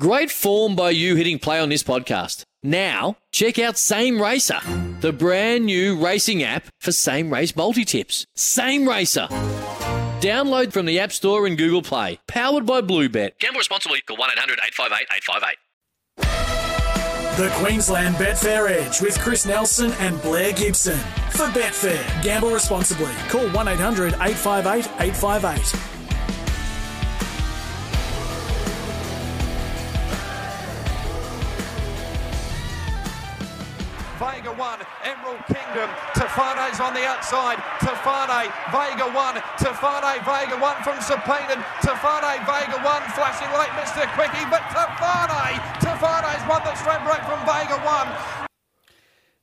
Great form by you hitting play on this podcast. Now, check out Same Racer, the brand new racing app for same race multi tips. Same Racer. Download from the App Store and Google Play. Powered by Bluebet. Gamble responsibly. Call 1 800 858 858. The Queensland Betfair Edge with Chris Nelson and Blair Gibson. For Betfair, gamble responsibly. Call 1 800 858 858. 1, Emerald Kingdom. Tofane's on the outside. Tofane, Vega 1. Tofane, Vega 1 from Sapeden. Tofane, Vega 1. Flashing late, Mr. Quickie. But Tofane, Tofane's won the Stradbroke from Vega 1.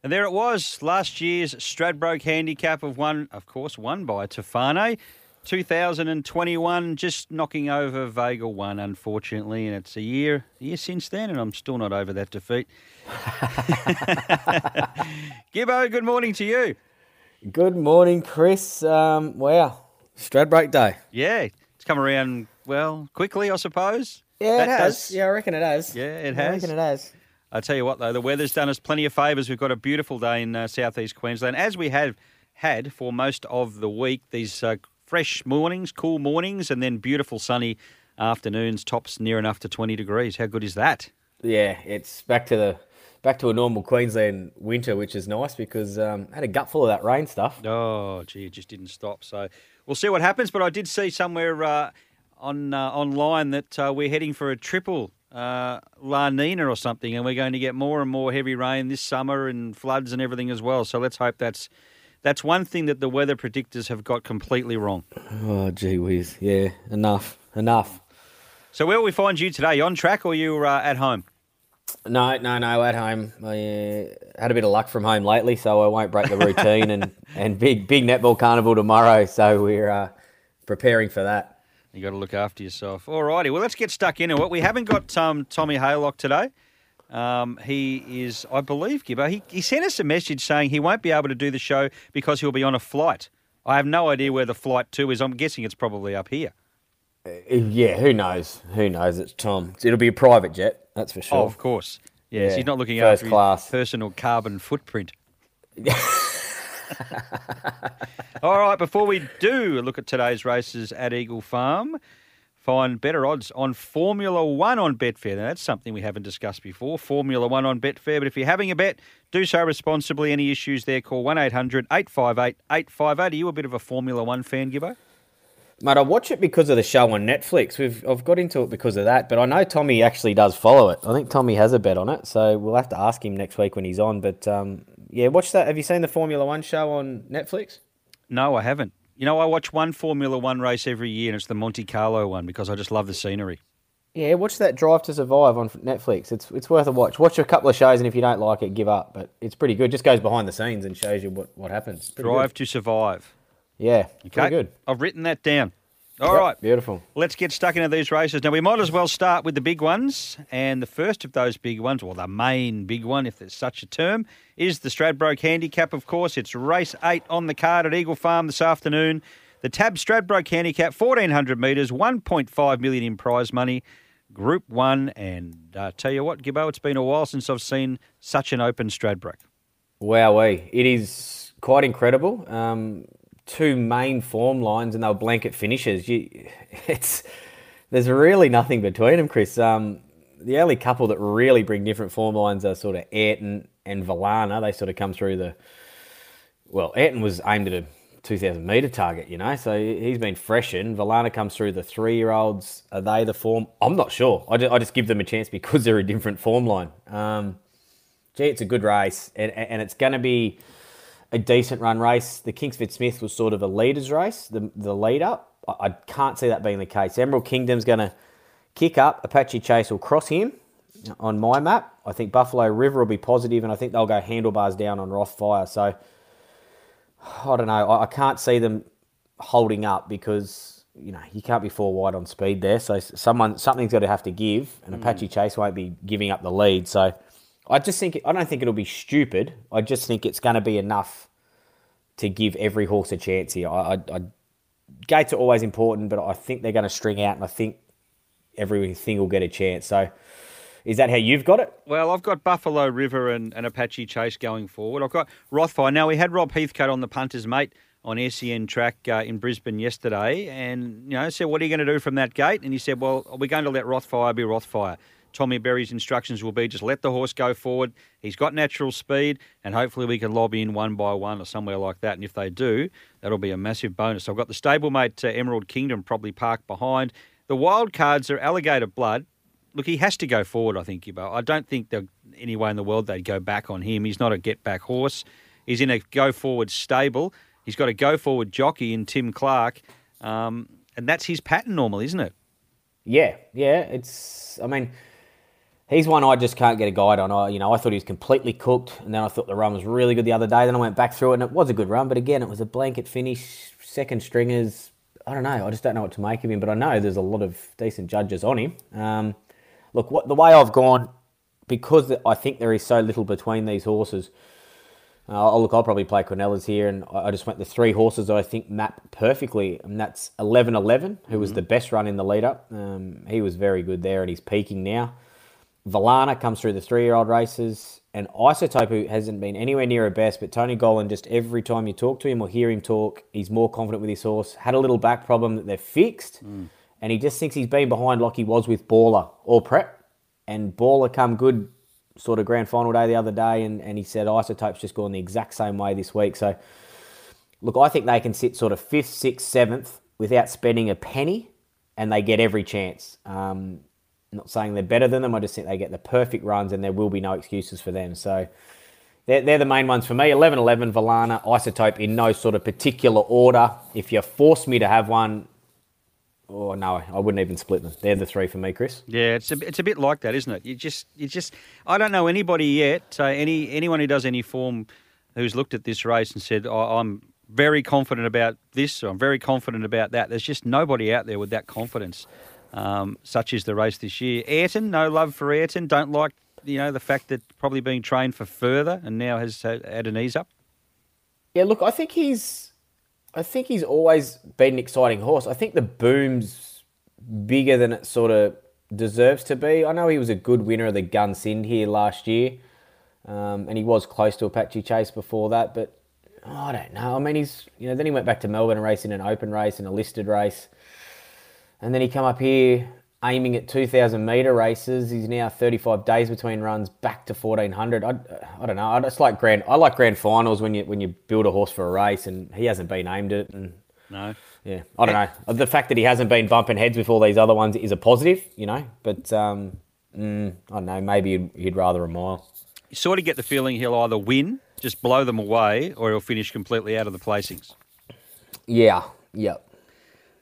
And there it was, last year's Stradbroke handicap of one, of course, won by Tofane. 2021, just knocking over Vega 1, unfortunately, and it's a year, a year since then, and I'm still not over that defeat. Gibbo, good morning to you. Good morning, Chris. Um, wow, Stradbroke Day. Yeah, it's come around, well, quickly, I suppose. Yeah, That it has. does- Yeah, I reckon it has. Yeah, it has. I reckon it has. I tell you what, though, the weather's done us plenty of favours. We've got a beautiful day in uh, southeast Queensland, as we have had for most of the week. These uh, fresh mornings, cool mornings, and then beautiful sunny afternoons. Tops near enough to twenty degrees. How good is that? Yeah, it's back to the back to a normal Queensland winter, which is nice because um, I had a gutful of that rain stuff. Oh, gee, it just didn't stop. So we'll see what happens. But I did see somewhere uh, on uh, online that uh, we're heading for a triple uh, La Nina or something, and we're going to get more and more heavy rain this summer and floods and everything as well. So let's hope that's that's one thing that the weather predictors have got completely wrong. Oh, gee whiz. Yeah, enough, enough. So where will we find you today? You on track or you uh, at home? No, no, no. At home, I uh, had a bit of luck from home lately, so I won't break the routine. and and big big netball carnival tomorrow, so we're uh, preparing for that. You got to look after yourself. All righty. Well, let's get stuck into it. We haven't got um, Tommy Haylock today. Um, he is, I believe, Gibbo. He, he sent us a message saying he won't be able to do the show because he'll be on a flight. I have no idea where the flight to is. I'm guessing it's probably up here. Uh, Yeah, who knows? Who knows? It's Tom. It'll be a private jet, that's for oh, sure. Oh, of course. Yes, Yeah, he's not looking first after class. his personal carbon footprint. All right, before we do look at today's races at Eagle Farm, find better odds on Formula One on Betfair. Now, that's something we haven't discussed before. Formula One on Betfair. But if you're having a bet, do so responsibly. Any issues there, call 1 800 858 858. Are you a bit of a Formula One fan, Gibbo? Mate, I watch it because of the show on Netflix. We've I've got into it because of that, but I know Tommy actually does follow it. I think Tommy has a bet on it, so we'll have to ask him next week when he's on. But um, yeah, watch that. Have you seen the Formula One show on Netflix? No, I haven't. You know, I watch one Formula One race every year, and it's the Monte Carlo one because I just love the scenery. Yeah, watch that Drive to Survive on Netflix. It's it's worth a watch. Watch a couple of shows, and if you don't like it, give up. But it's pretty good. Just goes behind the scenes and shows you what, what happens. Drive good. to survive. Yeah, Okay, good. I've written that down. All Yep, right, beautiful. Let's get stuck into these races. Now, we might as well start with the big ones. And the first of those big ones, or the main big one, if there's such a term, is the Stradbroke Handicap, of course. It's race eight on the card at Eagle Farm this afternoon. The Tab Stradbroke Handicap, 1,400 metres, 1.5 million in prize money. Group one. And uh, tell you what, Gibbo, it's been a while since I've seen such an open Stradbroke. Wow, Wowee. It is quite incredible. Um, two main form lines and they were blanket finishes. You, it's There's really nothing between them, Chris. Um, the only couple that really bring different form lines are sort of Ayrton and Valana. They sort of come through the. Well, Ayrton was aimed at a 2,000 metre target, you know, so he's been freshened. Valana comes through the three year olds. Are they the form? I'm not sure. I just, I just give them a chance because they're a different form line. Um, gee, it's a good race, and, and it's going to be a decent run race. The Kingsford Smith was sort of a leader's race, the, the lead up. I, I can't see that being the case. Emerald Kingdom's going to kick up. Apache Chase will cross him on my map. I think Buffalo River will be positive, and I think they'll go handlebars down on Rothfire. So I don't know. I, I can't see them holding up because you know you can't be four wide on speed there. So someone something's got to have to give, and Apache mm. Chase won't be giving up the lead. So I just think I don't think it'll be stupid. I just think it's going to be enough to give every horse a chance here. I, I, I gates are always important, but I think they're going to string out, and I think everything will get a chance. So, is that how you've got it? Well, I've got Buffalo River and, and Apache Chase going forward. I've got Rothfire. Now, we had Rob Heathcote on the punters, mate, on SEN track uh, in Brisbane yesterday. And, you know, said, what are you going to do from that gate? And he said, well, we're going to let Rothfire be Rothfire. Tommy Berry's instructions will be just let the horse go forward. He's got natural speed, and hopefully we can lobby in one by one or somewhere like that. And if they do, that'll be a massive bonus. I've got the stablemate uh, Emerald Kingdom probably parked behind. The wild cards are Alligator Blood. Look, he has to go forward, I think, Gibbo. I don't think there's any way in the world they'd go back on him. He's not a get back horse. He's in a go forward stable. He's got a go forward jockey in Tim Clark. Um, and that's his pattern normally, isn't it? Yeah, yeah. It's, I mean, he's one I just can't get a guide on. I, you know, I thought he was completely cooked, and then I thought the run was really good the other day. Then I went back through it, and it was a good run, but again, it was a blanket finish, second stringers. I don't know. I just don't know what to make of him, but I know there's a lot of decent judges on him. Um, look, what the way I've gone, because I think there is so little between these horses. Uh, look, I'll probably play quinellas here, and I just went the three horses that I think map perfectly, and that's 11 11, who was mm-hmm. the best run in the lead up. Um, he was very good there, and he's peaking now. Valana comes through the three year old races, and Isotope, who hasn't been anywhere near her best, but Tony Gollan, just every time you talk to him or hear him talk, he's more confident with his horse. Had a little back problem that they've fixed, mm. and he just thinks he's been behind like he was with Baller or Prep. And Baller come good sort of grand final day the other day, and, and he said Isotope's just gone the exact same way this week. So, look, I think they can sit sort of fifth, sixth, seventh without spending a penny, and they get every chance. Um, not saying they're better than them. I just think they get the perfect runs and there will be no excuses for them. So they're, they're the main ones for me 11 11, Valana, Isotope in no sort of particular order. If you force me to have one, oh no, I wouldn't even split them. They're the three for me, Chris. Yeah, it's a, it's a bit like that, isn't it? You just you just I don't know anybody yet. Uh, any anyone who does any form who's looked at this race and said oh, I'm very confident about this. Or I'm very confident about that. There's just nobody out there with that confidence um, such is the race this year. Ayrton, no love for Ayrton. Don't like you know the fact that probably being trained for further and now has had an ease up. Yeah, look, I think he's, I think he's always been an exciting horse. I think the boom's bigger than it sort of deserves to be. I know he was a good winner of the Gunsynd here last year, um, and he was close to Apache Chase before that. But oh, I don't know. I mean, he's you know then he went back to Melbourne and raced in an open race and a listed race. And then he come up here aiming at 2,000 metre races. He's now 35 days between runs, back to 1,400. I, I don't know. I just like grand. I like grand finals when you when you build a horse for a race, and he hasn't been aimed at. And no, yeah, I don't know. The fact that he hasn't been bumping heads with all these other ones is a positive, you know. But um, mm, I don't know. Maybe he'd, he'd rather a mile. You sort of get the feeling he'll either win, just blow them away, or he'll finish completely out of the placings. Yeah. Yep.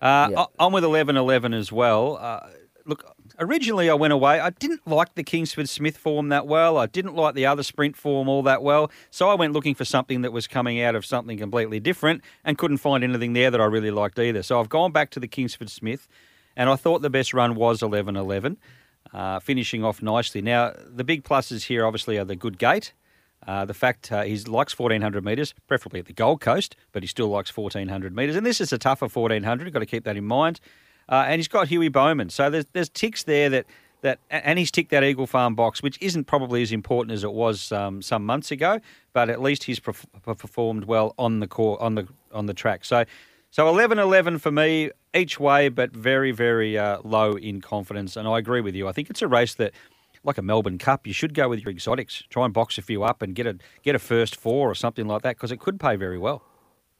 Uh. I'm with 11 11 as well. Uh, look, originally I went away. I didn't like the Kingsford Smith form that well. I didn't like the other sprint form all that well. So I went looking for something that was coming out of something completely different and couldn't find anything there that I really liked either. So I've gone back to the Kingsford Smith and I thought the best run was 11 11, uh, finishing off nicely. Now, the big pluses here obviously are the good gate. Uh, the fact uh, he likes 1400 metres, preferably at the Gold Coast, but he still likes 1400 metres. And this is a tougher 1400. You've got to keep that in mind. Uh, and he's got Huey Bowman. So there's, there's ticks there that, that, and he's ticked that Eagle Farm box, which isn't probably as important as it was um, some months ago, but at least he's performed well on the core, on the, on the track. So, so 11 11 for me each way, but very, very uh, low in confidence. And I agree with you. I think it's a race that like a Melbourne Cup, you should go with your exotics. Try and box a few up and get a get a first four or something like that because it could pay very well.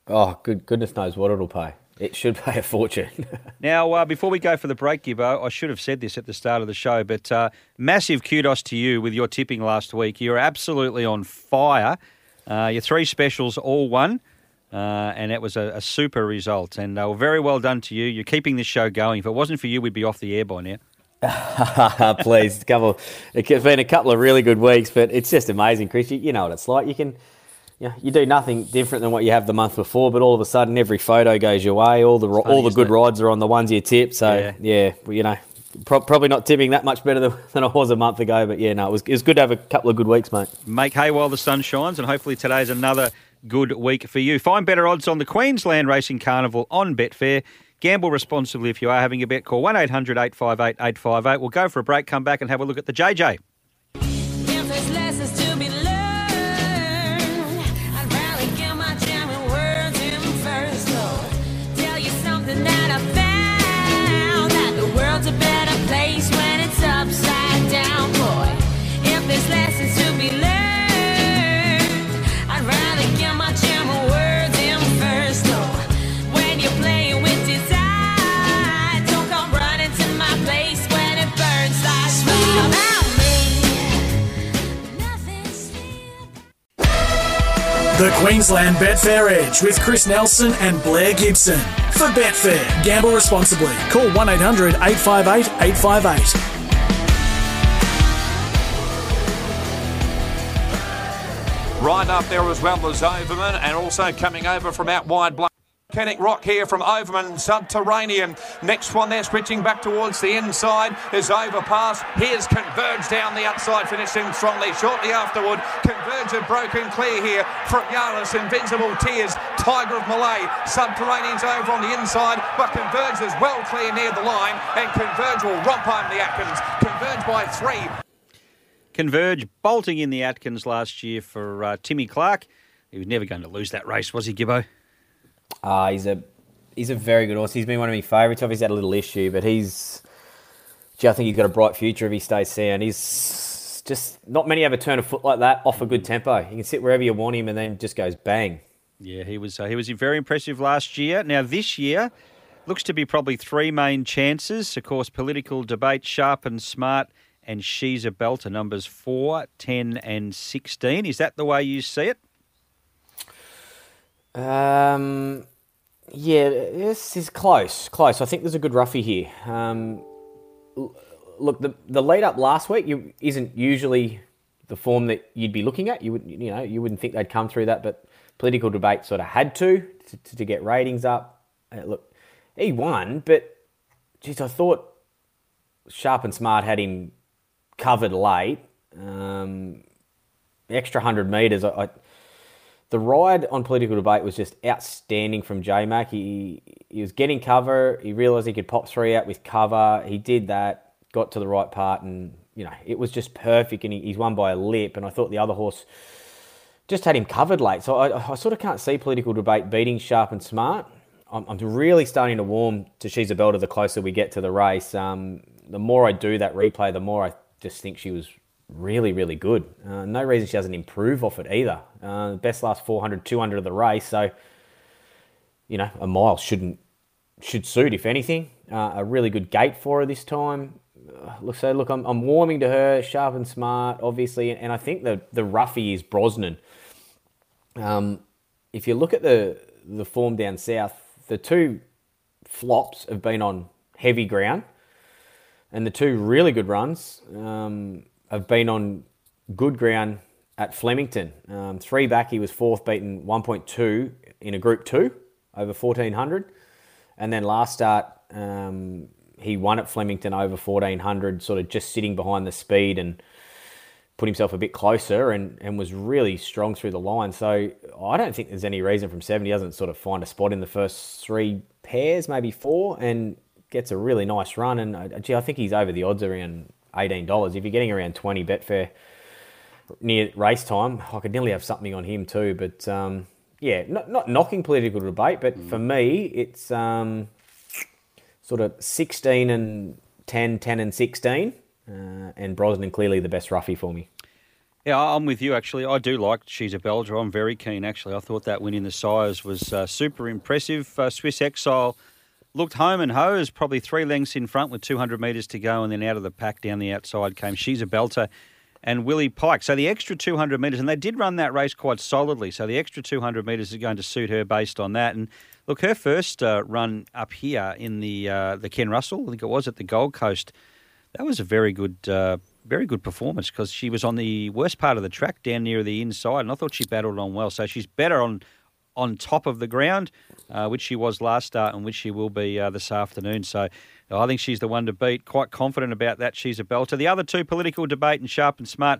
Oh, good goodness knows what it'll pay. It should pay a fortune. now, uh, before we go for the break, Gibbo, I should have said this at the start of the show, but uh, massive kudos to you with your tipping last week. You're absolutely on fire. Uh, your three specials all won. Uh, and it was a, a, super result. And uh, very well done to you. You're keeping this show going. If it wasn't for you, we'd be off the air by now. Please, couple. It's been a couple of really good weeks, but it's just amazing, Chris. You, you know what it's like. You can, you, know, you do nothing different than what you have the month before, but all of a sudden, every photo goes your way. All the funny, all the good it? rides are on the ones you tip. So yeah, yeah well, you know, pro- probably not tipping that much better than, than I was a month ago. But yeah, no, it was it was good to have a couple of good weeks, mate. Make hay while the sun shines, and hopefully today's another good week for you. Find better odds on the Queensland Racing Carnival on Betfair. Gamble responsibly if you are having a bet. Call 1 800 858 858. We'll go for a break, come back and have a look at the JJ. The Queensland Betfair Edge with Chris Nelson and Blair Gibson. For Betfair, gamble responsibly. Call 1 800 858 858. Right up there as well as Overman, and also coming over from out wide. Blo- Kennick Rock here from Overman, Subterranean. Next one there, switching back towards the inside, is overpass. Here's Converge down the outside, finishing strongly. Shortly afterward, Converge broken clear here from Yalis, Invincible Tears, Tiger of Malay. Subterranean's over on the inside, but Converge is well clear near the line, and Converge will romp home the Atkins. Converge by three. Converge bolting in the Atkins last year for uh, Timmy Clark. He was never going to lose that race, was he, Gibbo? Ah, he's a he's a very good horse. He's been one of my favourites. Obviously had a little issue, but he's. Gee, I think he's got a bright future if he stays sound. He's just not many ever turn a foot like that off a good tempo. He can sit wherever you want him, and then just goes bang. Yeah, he was uh, he was very impressive last year. Now this year looks to be probably three main chances. Of course, political debate, sharp and smart, and she's a belter. Numbers four, 10 and sixteen. Is that the way you see it? Um, yeah, this is close, close. I think there's a good roughie here. Um, look, the the lead up last week you, isn't usually the form that you'd be looking at. You would, you know, you wouldn't think they'd come through that, but political debate sort of had to to, to get ratings up. Uh, look, he won, but geez, I thought Sharp and Smart had him covered late. Um, extra hundred meters, I, I the ride on political debate was just outstanding from J Mac. He he was getting cover. He realised he could pop three out with cover. He did that, got to the right part, and you know it was just perfect. And he, he's won by a lip. And I thought the other horse just had him covered late. So I, I sort of can't see political debate beating Sharp and Smart. I'm, I'm really starting to warm to She's a Belter the closer we get to the race. Um, the more I do that replay, the more I just think she was really, really good. Uh, no reason she doesn't improve off it either. Uh, best last 400, 200 of the race. So, you know, a mile shouldn't should suit if anything. Uh, a really good gate for her this time. Uh, look, so look, I'm, I'm warming to her, sharp and smart, obviously, and, I think the the roughie is Brosnan. Um, if you look at the the form down south, the two flops have been on heavy ground, and the two really good runs um, have been on good ground at Flemington. Um, three back, he was fourth, beaten 1.2 in a Group Two over 1400, and then last start um, he won at Flemington over 1400, sort of just sitting behind the speed and put himself a bit closer and, and was really strong through the line. So I don't think there's any reason from seven he doesn't sort of find a spot in the first three pairs, maybe four, and gets a really nice run. And gee, I think he's over the odds around eighteen dollars. If you're getting around twenty Betfair near race time, I could nearly have something on him too. But um, yeah, not not knocking political debate, but for me, it's um, sort of sixteen and 10, 10 and sixteen. Uh, and Brosnan clearly the best roughie for me. Yeah, I'm with you actually. I do like She's a Belter. I'm very keen actually. I thought that win in the Sires was uh, super impressive. Uh, Swiss Exile looked home and hose, probably three lengths in front with 200 metres to go, and then out of the pack down the outside came She's a Belter and Willie Pike. So the extra 200 metres, and they did run that race quite solidly. So the extra 200 metres is going to suit her based on that. And look, her first uh, run up here in the uh, the Ken Russell, I think it was at the Gold Coast, that was a very good. Uh, very good performance because she was on the worst part of the track down near the inside, and I thought she battled on well. So she's better on on top of the ground, uh, which she was last start and which she will be uh, this afternoon. So I think she's the one to beat. Quite confident about that. She's a belter. The other two, political debate and sharp and smart.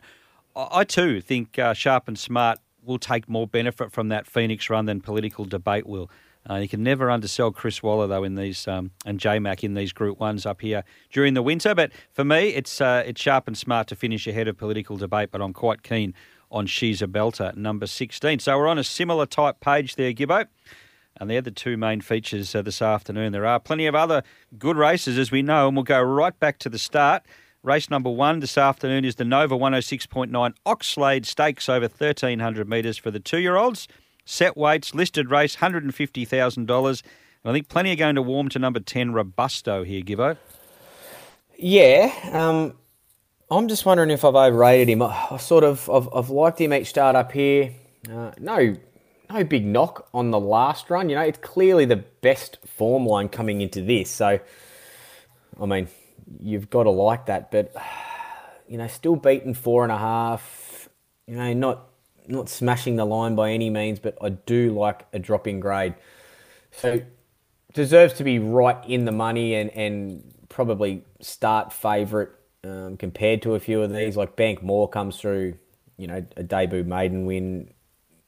I, I too think uh, sharp and smart will take more benefit from that Phoenix run than political debate will. Uh, you can never undersell Chris Waller though in these um, and J Mac in these Group Ones up here during the winter. But for me, it's uh, it's sharp and smart to finish ahead of political debate. But I'm quite keen on She's a Belter, number 16. So we're on a similar type page there, Gibbo. And they're the two main features uh, this afternoon. There are plenty of other good races, as we know, and we'll go right back to the start. Race number one this afternoon is the Nova 106.9 Oxlade Stakes over 1,300 metres for the two year olds. Set weights, listed race, $150,000. And I think plenty are going to warm to number 10, Robusto here, Gibbo. Yeah, um, I'm just wondering if I've overrated him. I, I sort of, I've, I've liked him each start up here. Uh, no, no big knock on the last run. You know, it's clearly the best form line coming into this. So, I mean, you've got to like that. But you know, still beaten four and a half. You know, not not smashing the line by any means, but I do like a drop in grade. So deserves to be right in the money and and probably start favourite um, compared to a few of these. Like Bank More comes through, you know, a debut maiden win.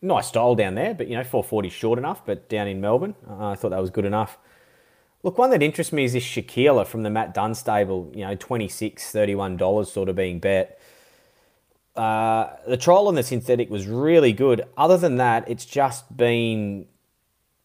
Nice style down there, but you know, 440 short enough. But down in Melbourne, uh, I thought that was good enough. Look, one that interests me is this Shakila from the Matt Dunn stable, you know, 26 $31 sort of being bet. Uh, the trial on the synthetic was really good. Other than that, it's just been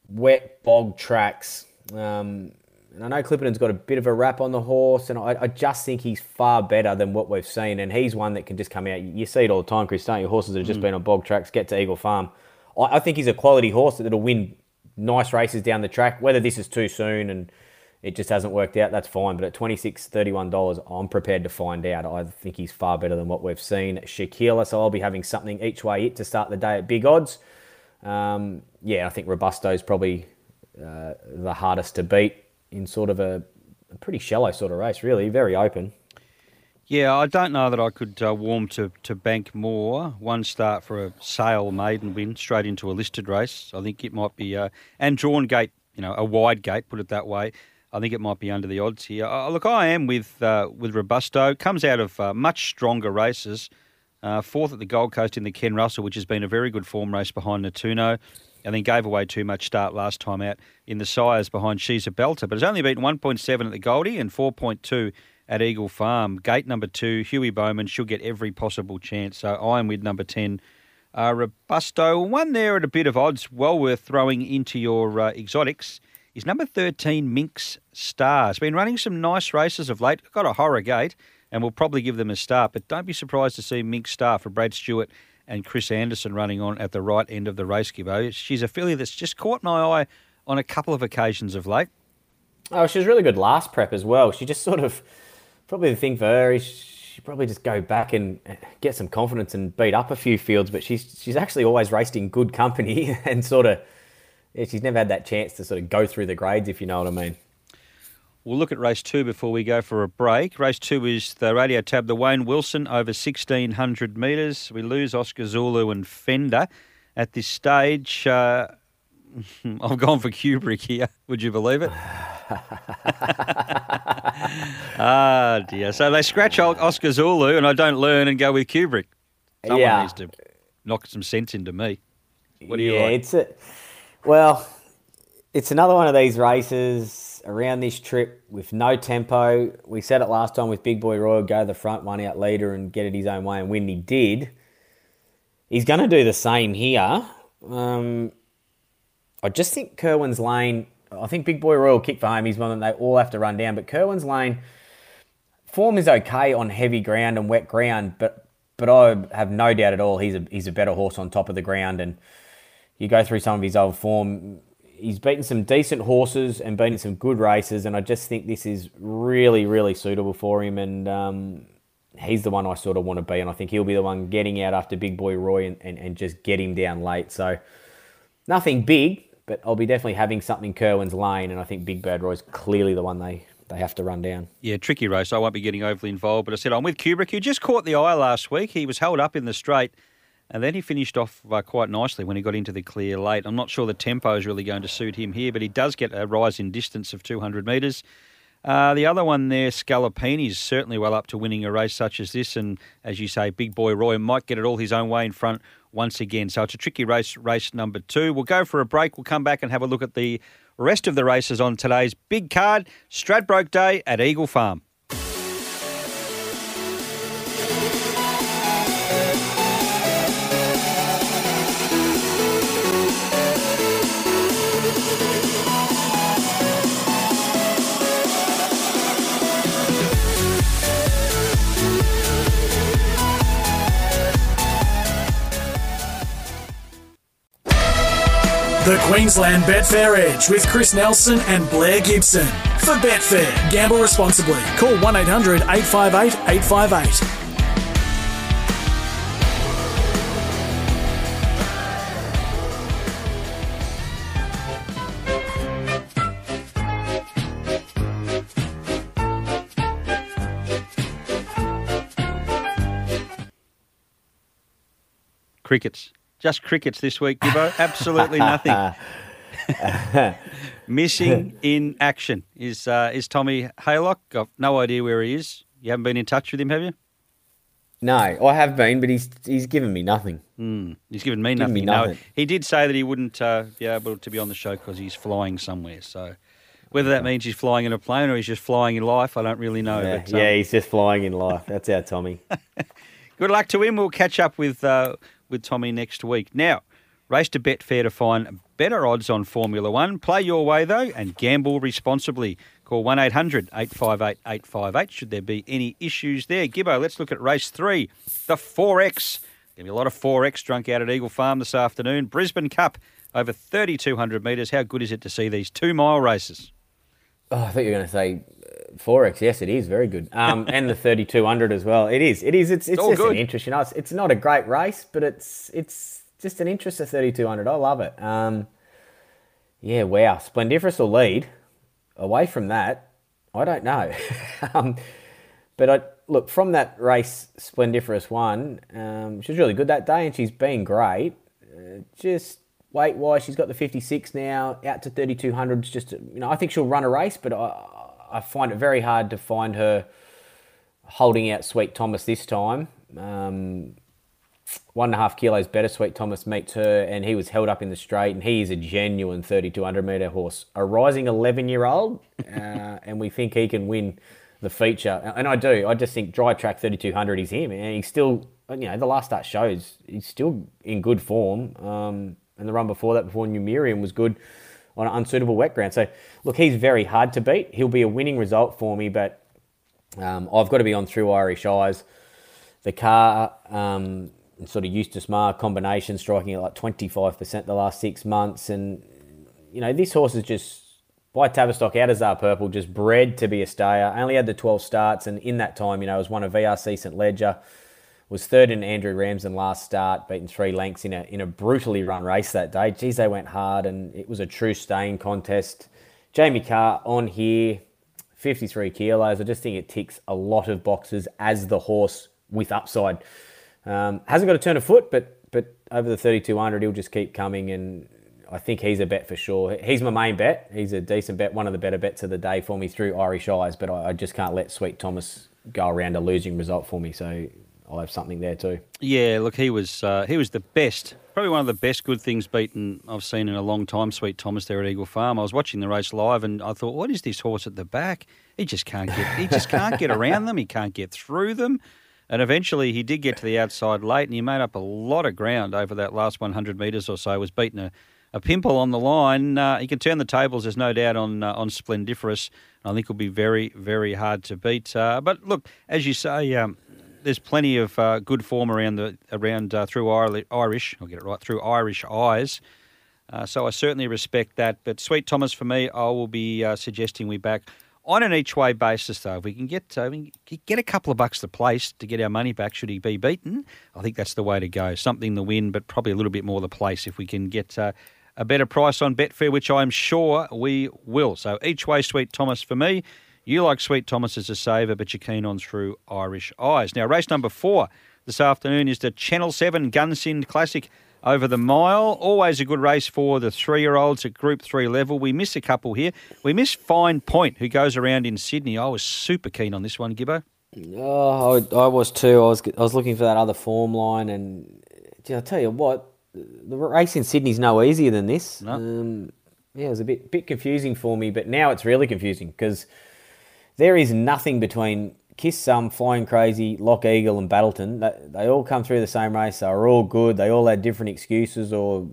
wet bog tracks. Um, and I know Clipperton's got a bit of a rap on the horse, and I, I, just think he's far better than what we've seen. And he's one that can just come out. You see it all the time, Chris, don't you? Horses that have just been on bog tracks get to Eagle Farm. I, I think he's a quality horse that'll win nice races down the track. Whether this is too soon and it just hasn't worked out, that's fine. But at $26, $31, I'm prepared to find out. I think he's far better than what we've seen. Shakila, so I'll be having something each way it to start the day at big odds. Um, yeah, I think Robusto is probably uh, the hardest to beat in sort of a, a, pretty shallow sort of race, really, very open. Yeah, I don't know that I could uh, warm to, to bank more. One start for a sale maiden win straight into a listed race. I think it might be, uh, and drawn gate, you know, a wide gate, put it that way. I think it might be under the odds here. Uh, look, I am with uh, with Robusto. Comes out of uh, much stronger races. Uh, fourth at the Gold Coast in the Ken Russell, which has been a very good form race behind Natuno, and then gave away too much start last time out in the Sires behind She's a Belter. But has only beaten 1.7 at the Goldie and 4.2 at Eagle Farm. Gate number two, Huey Bowman, she'll get every possible chance. So I am with number 10, uh, Robusto. One there at a bit of odds, well worth throwing into your uh, exotics is number 13, Minx Star. It's been running some nice races of late. Got a horror gate, and we'll probably give them a start. But don't be surprised to see Minx Star for Brad Stewart and Chris Anderson running on at the right end of the race, Gibbo. She's a filly that's just caught my eye on a couple of occasions of late. Oh, she was really good last prep as well. She just sort of, probably the thing for her is she probably just go back and get some confidence and beat up a few fields. But she's she's actually always raced in good company and sort of yeah, she's never had that chance to sort of go through the grades, if you know what I mean. We'll look at race two before we go for a break. Race two is the radio tab, the Wayne Wilson over 1,600 metres. We lose Oscar Zulu and Fender at this stage. Uh, I've gone for Kubrick here. Would you believe it? ah, dear. So they scratch Oscar Zulu and I don't learn and go with Kubrick. Someone Yeah. needs to knock some sense into me. What do you yeah, like? it's a, well, it's another one of these races around this trip with no tempo. We said it last time with Big Boy Royal, go the front, one out leader, and get it his own way and win. He did. He's going to do the same here. Um, I just think Kerwin's Lane. I think Big Boy Royal kick for home. He's one that they all have to run down. But Kerwin's Lane form is okay on heavy ground and wet ground, but but I have no doubt at all he's a he's a better horse on top of the ground. And you go through some of his old form, he's beaten some decent horses and been in some good races. And I just think this is really really suitable for him. And um, he's the one I sort of want to be. And I think he'll be the one getting out after Big Boy Roy and, and, and just get him down late. So nothing big, but I'll be definitely having something Kerwin's Lane. And I think Big Bad Roy's clearly the one they, they have to run down. Yeah, tricky race. I won't be getting overly involved, but I said I'm with Kubrick, who just caught the eye last week. He was held up in the straight, and then he finished off uh, quite nicely when he got into the clear late. I'm not sure the tempo is really going to suit him here, but he does get a rise in distance of 200 metres. Uh, the other one there, Scalapini, is certainly well up to winning a race such as this. And as you say, Big Boy Roy might get it all his own way in front once again. So it's a tricky race, race number two. We'll go for a break. We'll come back and have a look at the rest of the races on today's big card, Stradbroke Day at Eagle Farm. Queensland Betfair Edge with Chris Nelson and Blair Gibson. For Betfair, gamble responsibly. Call 1 800 858 858. Crickets. Just crickets this week, Gibbo. Absolutely nothing. Missing in action is uh, is Tommy Haylock. Got no idea where he is. You haven't been in touch with him, have you? No, I have been, but he's he's given me nothing. He's given me nothing. me No, he did say that he wouldn't uh, be able to be on the show because he's flying somewhere. So whether that means he's flying in a plane or he's just flying in life, I don't really know. Yeah, but, um, yeah, he's just flying in life. That's our Tommy. good luck to him. We'll catch up with uh, with Tommy next week. Now, race to Betfair to find better odds on Formula One. Play your way though, and gamble responsibly. Call 1 800 858 858 Should there be any issues there, Gibbo? Let's look at race three, the XXXX. Gonna be a lot of XXXX drunk out at Eagle Farm this afternoon. Brisbane Cup over 3,200 metres. How good is it to see these two mile races? Oh, I thought you were going to say forex. Yes, it is very good, um, and the thirty-two hundred as well. It is. It is. It's, it's all just good. an interest. You know, it's, it's not a great race, but it's it's just an interest of thirty-two hundred. I love it. Um, yeah, wow. Splendiferous will lead. Away from that, I don't know. um, but I look from that race, Splendiferous won. Um, she was really good that day, and she's been great. Uh, just weight wise, she's got the 56 now, out to 3200. It's just you know, I think she'll run a race, but I, I find it very hard to find her holding out Sweet Thomas this time. Um, one and a half kilos better. Sweet Thomas meets her, and he was held up in the straight, and he is a genuine 3,200 metre horse, a rising 11 year old, uh, and we think he can win the feature. And I do. I just think dry track 3,200 is him, and he's still, you know, the last start shows he's still in good form. Um, and the run before that, before New Miriam, was good on an unsuitable wet ground. So look, he's very hard to beat. He'll be a winning result for me, but um, I've got to be on through Irish eyes. The car, um, sort of Eustace Maher combination, striking at like 25% the last six months. And, you know, this horse is just, by Tavistock out of Zar Purple, just bred to be a stayer. Only had the 12 starts, and in that time, you know, was one of VRC St Leger. Was third in Andrew Ramsden last start, beaten three lengths in a in a brutally run race that day. Geez, they went hard, and it was a true staying contest. Jamie Kah on here, 53 kilos. I just think it ticks a lot of boxes as the horse with upside. Um, hasn't got a turn of foot, but but over the 3200, he'll just keep coming, and I think he's a bet for sure. He's my main bet. He's a decent bet, one of the better bets of the day for me through Irish Eyes, but I, I just can't let Sweet Thomas go around a losing result for me, so I'll have something there too. Yeah, look, he was uh, he was the best, probably one of the best good things beaten I've seen in a long time. Sweet Thomas there at Eagle Farm. I was watching the race live, and I thought, what is this horse at the back? He just can't get he just can't get around them. He can't get through them. And eventually, he did get to the outside late, and he made up a lot of ground over that last 100 metres or so. Was beaten a, a pimple on the line. Uh, he can turn the tables. There's no doubt on uh, on Splendiferous. I think will be very very hard to beat. Uh, but look, as you say. Um, there's plenty of uh, good form around the around uh, through Irish. I'll get it right through Irish eyes. Uh, so I certainly respect that. But Sweet Thomas for me, I will be uh, suggesting we back on an each way basis. Though, if we can get uh, we can get a couple of bucks to place to get our money back, should he be beaten, I think that's the way to go. Something the win, but probably a little bit more the place if we can get. Uh, a better price on Betfair, which I'm sure we will. So each way, Sweet Thomas for me. You like Sweet Thomas as a saver, but you're keen on through Irish Eyes. Now, race number four this afternoon is the Channel 7 Gunsynd Classic over the mile. Always a good race for the three-year-olds at Group Three level. We miss a couple here. We miss Fine Point, who goes around in Sydney. I was super keen on this one, Gibbo. Oh, I, I was too. I was I was looking for that other form line, and I'll tell you what, the race in Sydney's no easier than this. No. Um, yeah, it was a bit bit confusing for me, but now it's really confusing because there is nothing between Kiss Some, Flying Crazy, Lock Eagle, and Battleton. They, they all come through the same race. They were all good. They all had different excuses, or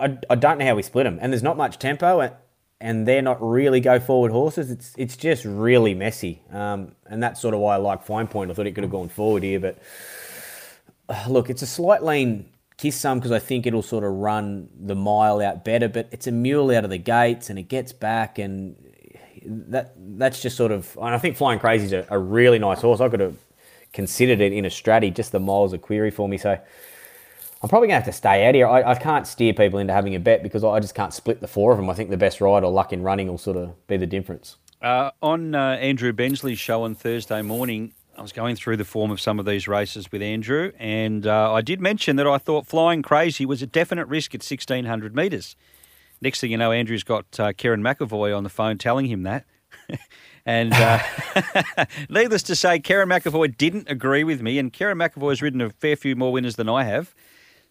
I, I don't know how we split them. And there's not much tempo, and, and they're not really go forward horses. It's it's just really messy, um, and that's sort of why I like Fine Point. I thought it could have gone forward here, but uh, look, it's a slight lean kiss some because I think it'll sort of run the mile out better. But it's a mule out of the gates, and it gets back, and that that's just sort of. And I think Flying Crazy's a, a really nice horse. I could have considered it in a stratty. Just the miles a query for me, so. I'm probably going to have to stay out here. I, I can't steer people into having a bet because I just can't split the four of them. I think the best ride or luck in running will sort of be the difference. Uh, on uh, Andrew Bensley's show on Thursday morning, I was going through the form of some of these races with Andrew, and uh, I did mention that I thought Flying Crazy was a definite risk at 1600 metres. Next thing you know, Andrew's got uh, Kerrin McEvoy on the phone telling him that. and uh, needless to say, Kerrin McEvoy didn't agree with me, and Kerrin has ridden a fair few more winners than I have.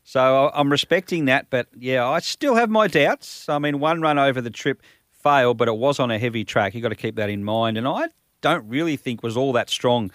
So I'm respecting that, but yeah, I still have my doubts. I mean, one run over the trip failed, but it was on a heavy track. You've got to keep that in mind. And I don't really think was all that strong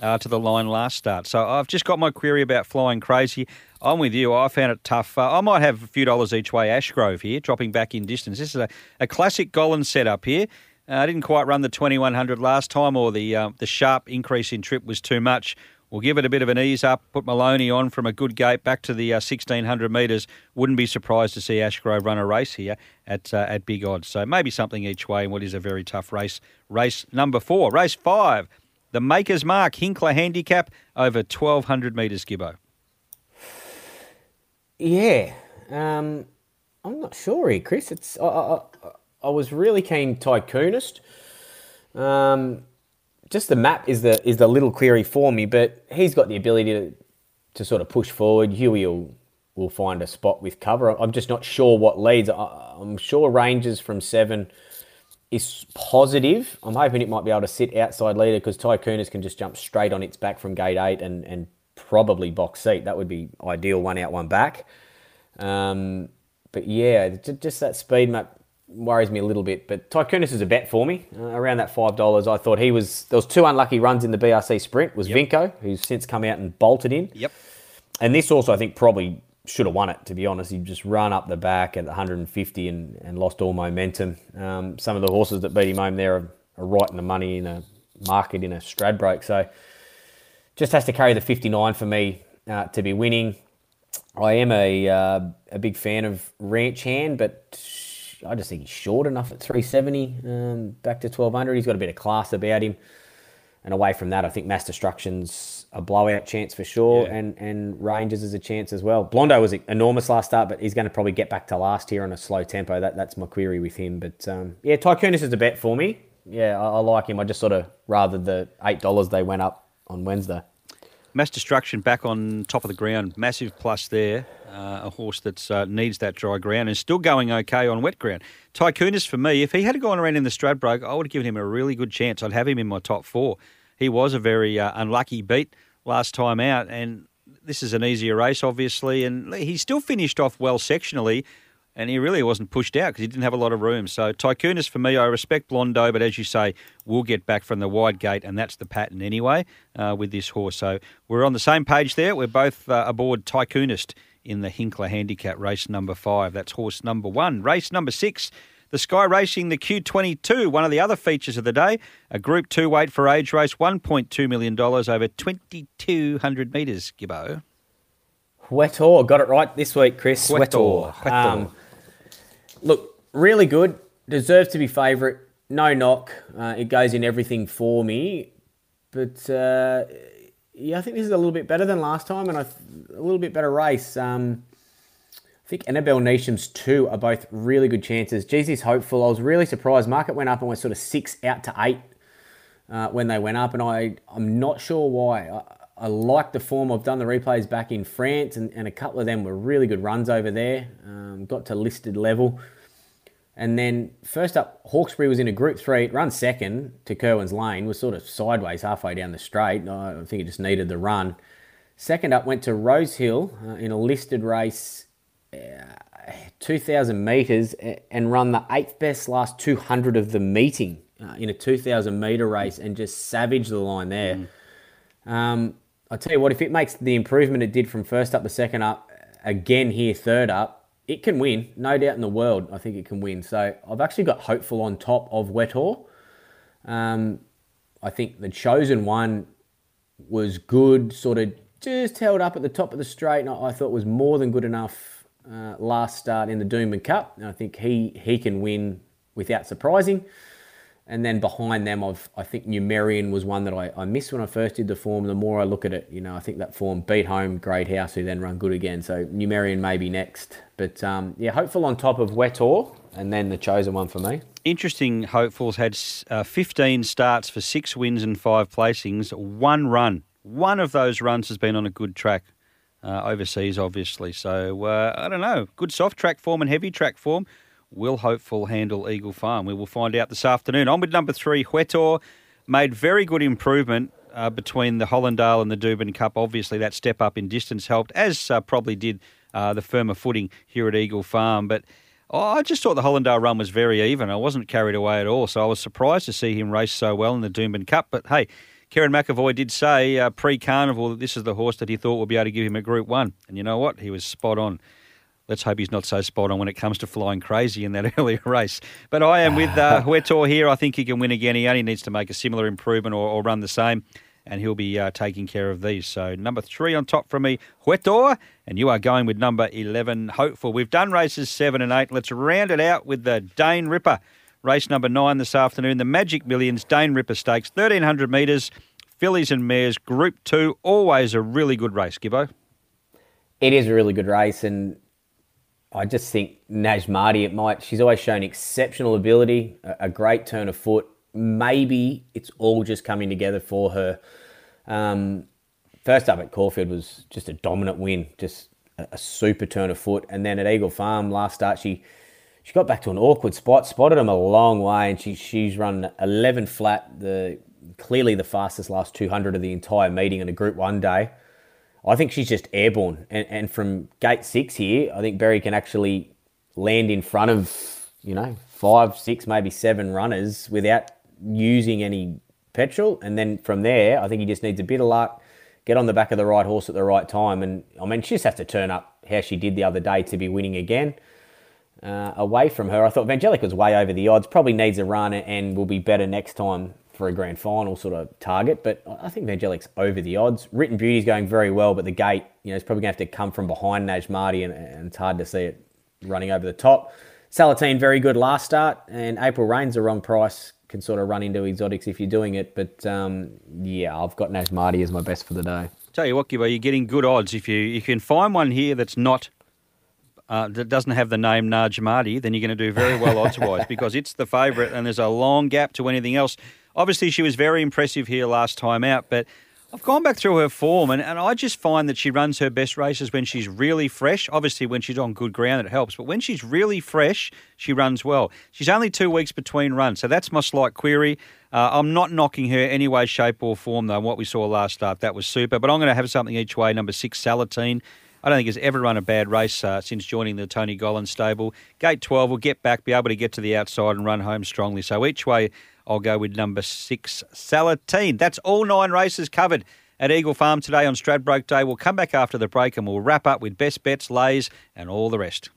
uh, to the line last start. So I've just got my query about flying crazy. I'm with you. I found it tough. Uh, I might have a few dollars each way Ashgrove here, dropping back in distance. This is a, a classic Gollan setup here. I uh, didn't quite run the 2100 last time, or the uh, the sharp increase in trip was too much. We'll give it a bit of an ease up, put Maloney on from a good gate back to the uh, 1600 metres. Wouldn't be surprised to see Ashgrove run a race here at uh, at big odds. So maybe something each way in what is a very tough race. Race number four, race five, the Maker's Mark Hinkler Handicap over 1200 metres, Gibbo. Yeah, um, I'm not sure here, Chris. It's I, I, I was really keen Tycoonist. Um, just the map is the is the little query for me, but he's got the ability to, to sort of push forward. Huey will will find a spot with cover. I'm just not sure what leads. I, I'm sure Rangers from seven is positive. I'm hoping it might be able to sit outside leader because Tycooners can just jump straight on its back from gate eight and, and probably box seat. That would be ideal, one out, one back. Um, but yeah, just that speed map worries me a little bit. But Tycoonus is a bet for me uh, around that five dollars. I thought he was. There was two unlucky runs in the BRC Sprint. Was Yep. Vinco, who's since come out and bolted in. Yep. And this also, I think, probably should have won it. To be honest, he just run up the back at 150 and, and lost all momentum. Um, some of the horses that beat him home there are, are right in the money in a market in a Stradbroke. So just has to carry the 59 for me uh, to be winning. I am a uh, a big fan of Ranch Hand, but I just think he's short enough at 370 um, back to 1200. He's got a bit of class about him. And away from that, I think Mass Destruction's a blowout chance for sure, Yeah. and and Rangers is a chance as well. Blondo was enormous last start, but he's going to probably get back to last here on a slow tempo. That that's my query with him. But um, yeah, Tycoonus is a bet for me. Yeah, I, I like him. I just sort of rather the eight dollars they went up on Wednesday. Mass Destruction back on top of the ground. Massive plus there. Uh, a horse that uh, needs that dry ground and still going okay on wet ground. Tycoonus, for me, if he had gone around in the Stradbroke, I would have given him a really good chance. I'd have him in my top four. He was a very uh, unlucky beat last time out, and this is an easier race, obviously. And he still finished off well sectionally, and he really wasn't pushed out because he didn't have a lot of room. So Tycoonus, for me, I respect Blondo, but as you say, we'll get back from the wide gate, and that's the pattern anyway uh, with this horse. So we're on the same page there. We're both uh, aboard Tycoonist in the Hinkler Handicap race number five. That's horse number one. Race number six. The Sky Racing, the Q22, one of the other features of the day, a Group 2 weight for age race, $1.2 million over 2,200 metres, Gibbo. Wetor, got it right this week, Chris. Wetor. Wetor. Um, look, really good. Deserves to be favourite. No knock. Uh, it goes in everything for me. But uh, yeah, I think this is a little bit better than last time, and th- a little bit better race. Um, I think Annabel Neasham's two are both really good chances. Jesus hopeful. I was really surprised. Market went up and went sort of six out to eight uh, when they went up, and I I'm not sure why. I, I like the form. I've done the replays back in France, and, and a couple of them were really good runs over there. Um, got to listed level. And then first up, Hawkesbury was in a group three, It run second to Kerwin's Lane, was sort of sideways halfway down the straight. I think it just needed the run. Second up went to Rosehill uh, in a listed race, uh, 2,000 metres, and run the eighth best last 200 of the meeting uh, in a 2,000 metre race and just savaged the line there. Mm. Um, I tell you what, if it makes the improvement it did from first up to second up, again here, third up, it can win, no doubt in the world. I think it can win. So I've actually got hopeful on top of Huetor. Um, I think the chosen one was good, sort of just held up at the top of the straight, and I, thought was more than good enough uh, last start in the Doomben Cup. And I think he he can win without surprising. And then behind them, I've, I think Numerian was one that I, I missed when I first did the form. The more I look at it, you know, I think that form beat home Great House, who then run good again. So Numerian may be next. But um, yeah, hopeful on top of Huetor, and then the chosen one for me. Interesting, hopefuls had uh, 15 starts for six wins and five placings, one run. One of those runs has been on a good track. Uh, overseas, obviously. So uh, I don't know. Good soft track form and heavy track form. Will Hopeful handle Eagle Farm? We will find out this afternoon. On with number three, Huetor made very good improvement uh, between the Hollindale and the Doomben Cup. Obviously, that step up in distance helped, as uh, probably did uh, the firmer footing here at Eagle Farm. But oh, I just thought the Hollindale run was very even. I wasn't carried away at all, so I was surprised to see him race so well in the Doomben Cup. But hey, Kerrin McEvoy did say uh, pre carnival that this is the horse that he thought would be able to give him a Group One, and you know what? He was spot on. Let's hope he's not so spot on when it comes to flying crazy in that earlier race. But I am with uh, Huetor here. I think he can win again. He only needs to make a similar improvement or, or run the same, and he'll be uh, taking care of these. So number three on top for me, Huetor, and you are going with number 11, Hopeful. We've done races seven and eight. Let's round it out with the Dane Ripper. Race number nine this afternoon, the Magic Millions Dane Ripper Stakes, 1300 metres, fillies and mares, Group Two. Always a really good race, Gibbo. It is a really good race, and I just think Naj Marty, it might, she's always shown exceptional ability, a, a, great turn of foot. Maybe it's all just coming together for her. Um, first up at Caulfield was just a dominant win, just a, a, super turn of foot. And then at Eagle Farm last start, she she got back to an awkward spot, spotted him a long way, and she, she's run 11 flat, the clearly the fastest last 200 of the entire meeting in a Group 1 day. I think she's just airborne. And, and from gate six here, I think Berry can actually land in front of, you know, five, six, maybe seven runners without using any petrol. And then from there, I think he just needs a bit of luck, get on the back of the right horse at the right time. And I mean, she just has to turn up how she did the other day to be winning again. Uh, away from her, I thought Vangelic was way over the odds. Probably needs a run and will be better next time for a grand final sort of target, but I think Vangelic's over the odds. Written Beauty's going very well, but the gate, you know, is probably going to have to come from behind Naj Marty, and, and, it's hard to see it running over the top. Salatine, very good last start, and April Rain's the wrong price. Can sort of run into exotics if you're doing it, but um, yeah, I've got Naj Marty as my best for the day. Tell you what, Gibbo, you're getting good odds if you you can find one here that's not uh, that doesn't have the name Naj Marty, then you're going to do very well odds wise because it's the favourite and there's a long gap to anything else. Obviously, she was very impressive here last time out, but I've gone back through her form and, and I just find that she runs her best races when she's really fresh. Obviously, when she's on good ground, it helps, but when she's really fresh, she runs well. She's only two weeks between runs, so that's my slight query. Uh, I'm not knocking her any way, shape, or form, though. What we saw last start, that was super, but I'm going to have something each way. Number six, Salatine. I don't think has ever run a bad race uh, since joining the Tony Gollan stable. Gate 12 will get back, be able to get to the outside and run home strongly. So each way, I'll go with number six, Salatine. That's all nine races covered at Eagle Farm today on Stradbroke Day. We'll come back after the break and we'll wrap up with best bets, lays, and all the rest.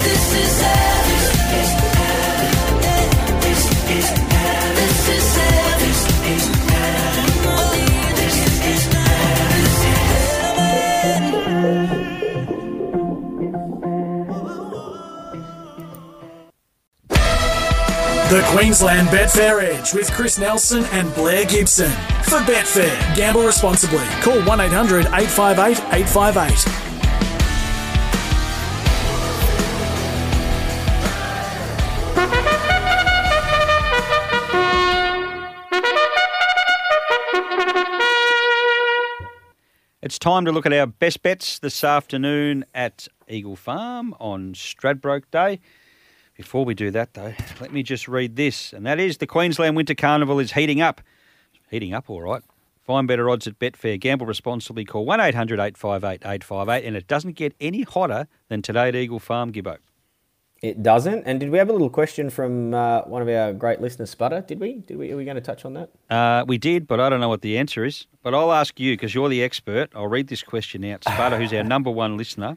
This is The Queensland Betfair Edge with Chris Nelson and Blair Gibson. For Betfair, gamble responsibly. Call 1 800 858 858. It's time to look at our best bets this afternoon at Eagle Farm on Stradbroke Day. Before we do that, though, let me just read this, and that is the Queensland Winter Carnival is heating up. Heating up, all right. Find better odds at Betfair. Gamble responsibly. Call 1 800 858 858, and it doesn't get any hotter than today at Eagle Farm, Gibbo. It doesn't. And did we have a little question from uh, one of our great listeners, Sputter? Did we? Did we? Are we going to touch on that? Uh, we did, but I don't know what the answer is. But I'll ask you because you're the expert. I'll read this question out. Sputter, who's our number one listener.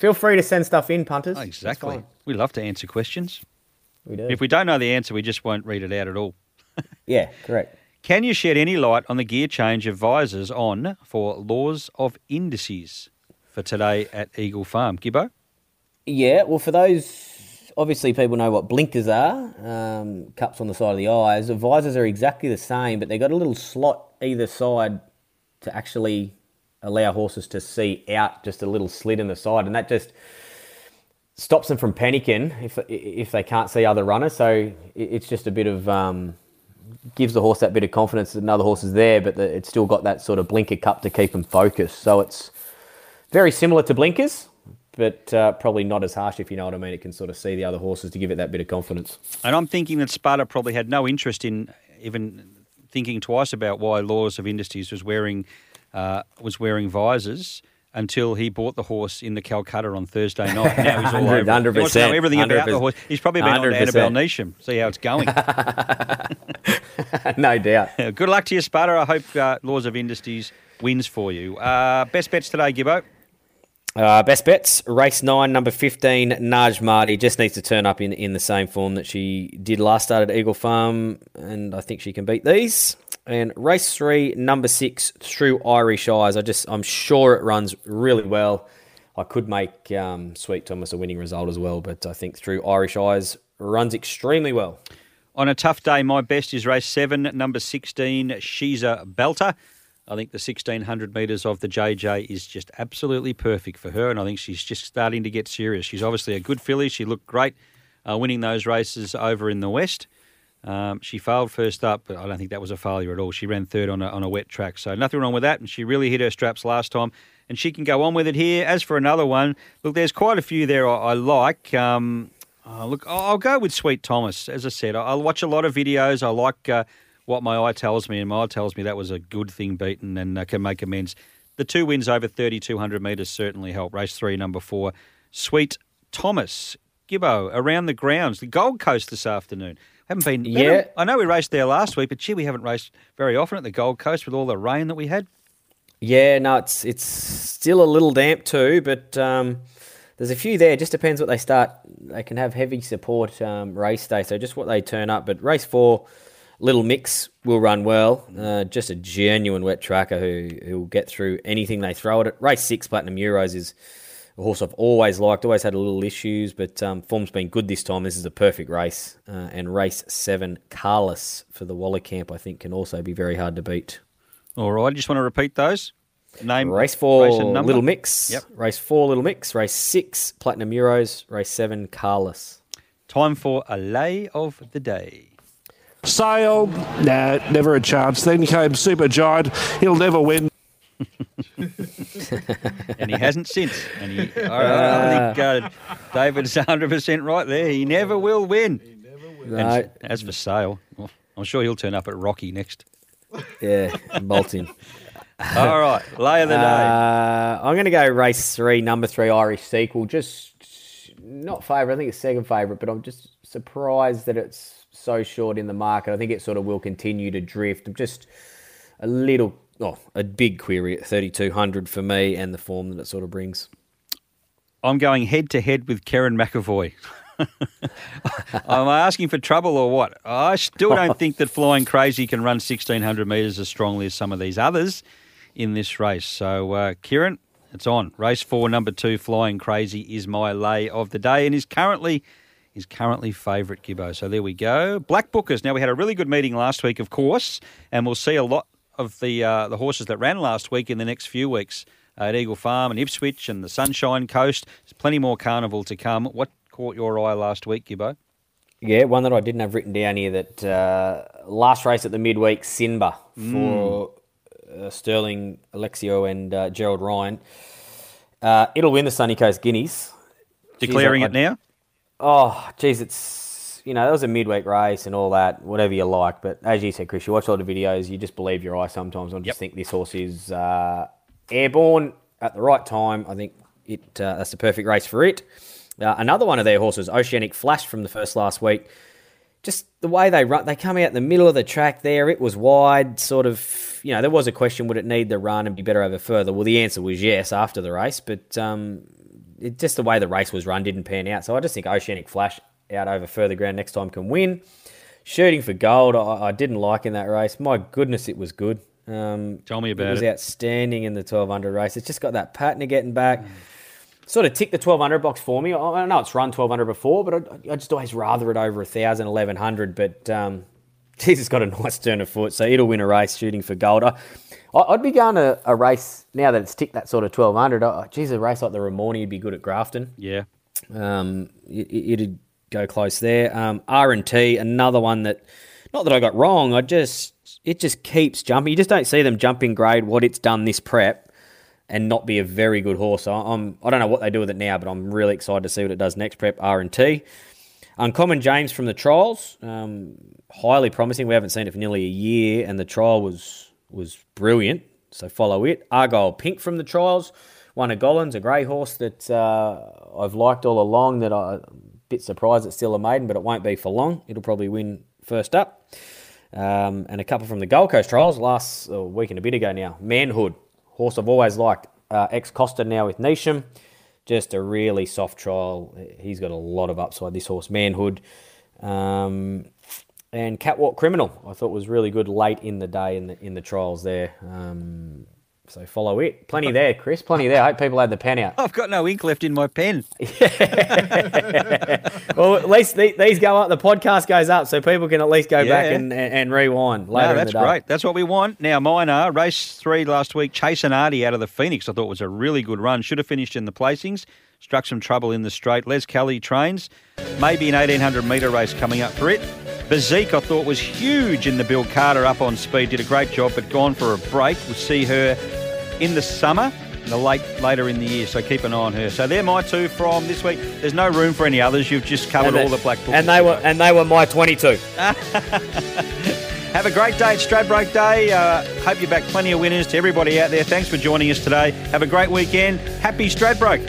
Feel free to send stuff in, punters. Oh, exactly. We love to answer questions. We do. If we don't know the answer, we just won't read it out at all. yeah, correct. Can you shed any light on the gear change of visors on for laws of indices for today at Eagle Farm? Gibbo? Yeah, well, for those, obviously people know what blinkers are, um, cups on the side of the eyes. The visors are exactly the same, but they've got a little slot either side to actually allow horses to see out, just a little slit in the side, and that just stops them from panicking if if they can't see other runners. So it's just a bit of um, gives the horse that bit of confidence that another horse is there, but it's still got that sort of blinker cup to keep them focused. So it's very similar to blinkers, but uh, probably not as harsh if you know what I mean. It can sort of see the other horses to give it that bit of confidence. And I'm thinking that Sparta probably had no interest in even thinking twice about why Laws of Indices was wearing uh, was wearing visors until he bought the horse in the Calcutta on Thursday night. Now he's all over. it. He wants to know 100%, everything about the horse. He's probably been on to 100%. Annabel Neasham. See how it's going. no doubt. Good luck to you, Sparta. I hope uh, Laws of Indices wins for you. Uh, best bets today, Gibbo. Uh, best bets, race nine, number 15, Naj Marty. Just needs to turn up in, in the same form that she did last start at Eagle Farm, and I think she can beat these. And race three, number six, True Irish Eyes. I just, I'm sure it runs really well. I could make um, Sweet Thomas a winning result as well, but I think True Irish Eyes runs extremely well. On a tough day, my best is race seven, number 16, She's a Belter. I think the 1600 metres of the JJ is just absolutely perfect for her, and I think she's just starting to get serious. She's obviously a good filly. She looked great uh, winning those races over in the West. Um, she failed first up, but I don't think that was a failure at all. She ran third on a, on a wet track, so nothing wrong with that. And she really hit her straps last time, and she can go on with it here. As for another one, look, there's quite a few there I, I like. Um, uh, look, I'll I'll go with Sweet Thomas. As I said, I- I'll watch a lot of videos. I like uh, what my eye tells me, and my eye tells me that was a good thing beaten and uh, can make amends. The two wins over 3,200 metres certainly help. Race three, number four, Sweet Thomas. Gibbo, around the grounds, the Gold Coast this afternoon. Haven't been. Yeah. I know we raced there last week, but gee, we haven't raced very often at the Gold Coast with all the rain that we had. Yeah, no, it's it's still a little damp too, but um, there's a few there. It just depends what they start. They can have heavy support um, race day, so just what they turn up. But race four, Little Mix will run well. Uh, just a genuine wet tracker who who will get through anything they throw at it. Race six, Platinum Euros is a horse I've always liked. Always had a little issues, but um, form's been good this time. This is a perfect race. Uh, and race seven, Carlos for the Waller Camp, I think can also be very hard to beat. All right, I just want to repeat those. Name Race four, race. Little Mix. Yep. Race four, Little Mix. Race six, Platinum Euros. Race seven, Carlos. Time for a lay of the day. Sale, nah, never a chance. Then came Super Giant. He'll never win. and he hasn't since. And he, I, I think uh, David's 100% right there. He never will win. No, And as for Sale, well, I'm sure he'll turn up at Rocky next. yeah, Bolton. All right, lay of the day. Uh, I'm going to go race three, number three, Irish sequel. Just not favourite. I think it's second favourite, but I'm just surprised that it's so short in the market. I think it sort of will continue to drift. I'm just a little, oh, a big query at 3,200 for me and the form that it sort of brings. I'm going head to head with Kerrin McEvoy. Am I asking for trouble or what? I still don't think that Flying Crazy can run 1600 metres as strongly as some of these others in this race. So, uh, Kerrin, it's on. Race four, number two, Flying Crazy is my lay of the day and is currently is currently favourite Gibbo. So there we go. Black Bookers. Now we had a really good meeting last week, of course, and we'll see a lot of the uh, the horses that ran last week in the next few weeks at Eagle Farm and Ipswich and the Sunshine Coast. There's plenty more carnival to come. What caught your eye last week, Gibbo? Yeah, one that I didn't have written down here that uh, last race at the midweek, Sinba for uh, uh, Sterling, Alexiou, and uh, Gerald Ryan. Uh, it'll win the Sunny Coast Guineas. Declaring I- it now? Oh, geez, it's you know that was a midweek race and all that, whatever you like. But as you said, Chris, you watch a lot of videos, you just believe your eyes sometimes. I just Yep. think this horse is uh, airborne at the right time. I think it uh, that's the perfect race for it. Uh, another one of their horses, Oceanic Flash, from the first last week. Just the way they run, they come out the middle of the track there. It was wide, sort of. You know, there was a question: would it need the run and be better over further? Well, the answer was yes after the race, but um, it, just the way the race was run didn't pan out. So I just think Oceanic Flash out over further ground next time can win. Shooting for gold, I, I didn't like in that race. My goodness, it was good. Um, Tell me about it was it. Was outstanding in the 1200 race. It's just got that pattern of getting back. Sort of ticked the 1200 box for me. I, I know it's run 1200 before, but I, I just always rather it over 1000, 1100. But um, Jesus got a nice turn of foot, so it'll win a race shooting for gold. I, I'd be going to a race now that it's ticked that sort of 1200. Oh, geez, a race like the Ramornie would be good at Grafton. Yeah. Um, it, it'd go close there. Um, R and T, another one that, not that I got wrong. I just it just keeps jumping. You just don't see them jumping grade what it's done this prep, and not be a very good horse. I, I'm I don't know what they do with it now, but I'm really excited to see what it does next prep. R and T. Uncommon James from the trials, um, highly promising. We haven't seen it for nearly a year, and the trial was was brilliant. So follow it. Argyle Pink from the trials, one of Gollan's, a grey horse that uh, I've liked all along. That I'm a bit surprised it's still a maiden, but it won't be for long. It'll probably win first up. Um, and a couple from the Gold Coast trials last week and a bit ago now. Manhood, horse I've always liked. Uh, ex Costa now with Neasham. Just a really soft trial. He's got a lot of upside, this horse, Manhood. Um, and Catwalk Criminal, I thought was really good late in the day in the in the trials there. Um, so follow it. Plenty there, Chris. Plenty there. I hope people had the pen out. I've got no ink left in my pen. Well, at least the- these go up. The podcast goes up, so people can at least go back Yeah. and, and, and rewind later no, in that's the day. great. That's what we want. Now, mine are race three last week. Chase and Artie out of the Phoenix. I thought was a really good run. Should have finished in the placings. Struck some trouble in the straight. Les Kelly trains. Maybe an 1800 metre race coming up for it. Bazik, I thought, was huge in the Bill Carter up on speed. Did a great job, but gone for a break. We'll see her in the summer. The late later in the year, so keep an eye on her. So they're my two from this week. There's no room for any others. You've just covered all the black books. and they were and they were my twenty-two. Have a great day at Stradbroke Day. Uh, hope you back plenty of winners to everybody out there. Thanks for joining us today. Have a great weekend. Happy Stradbroke.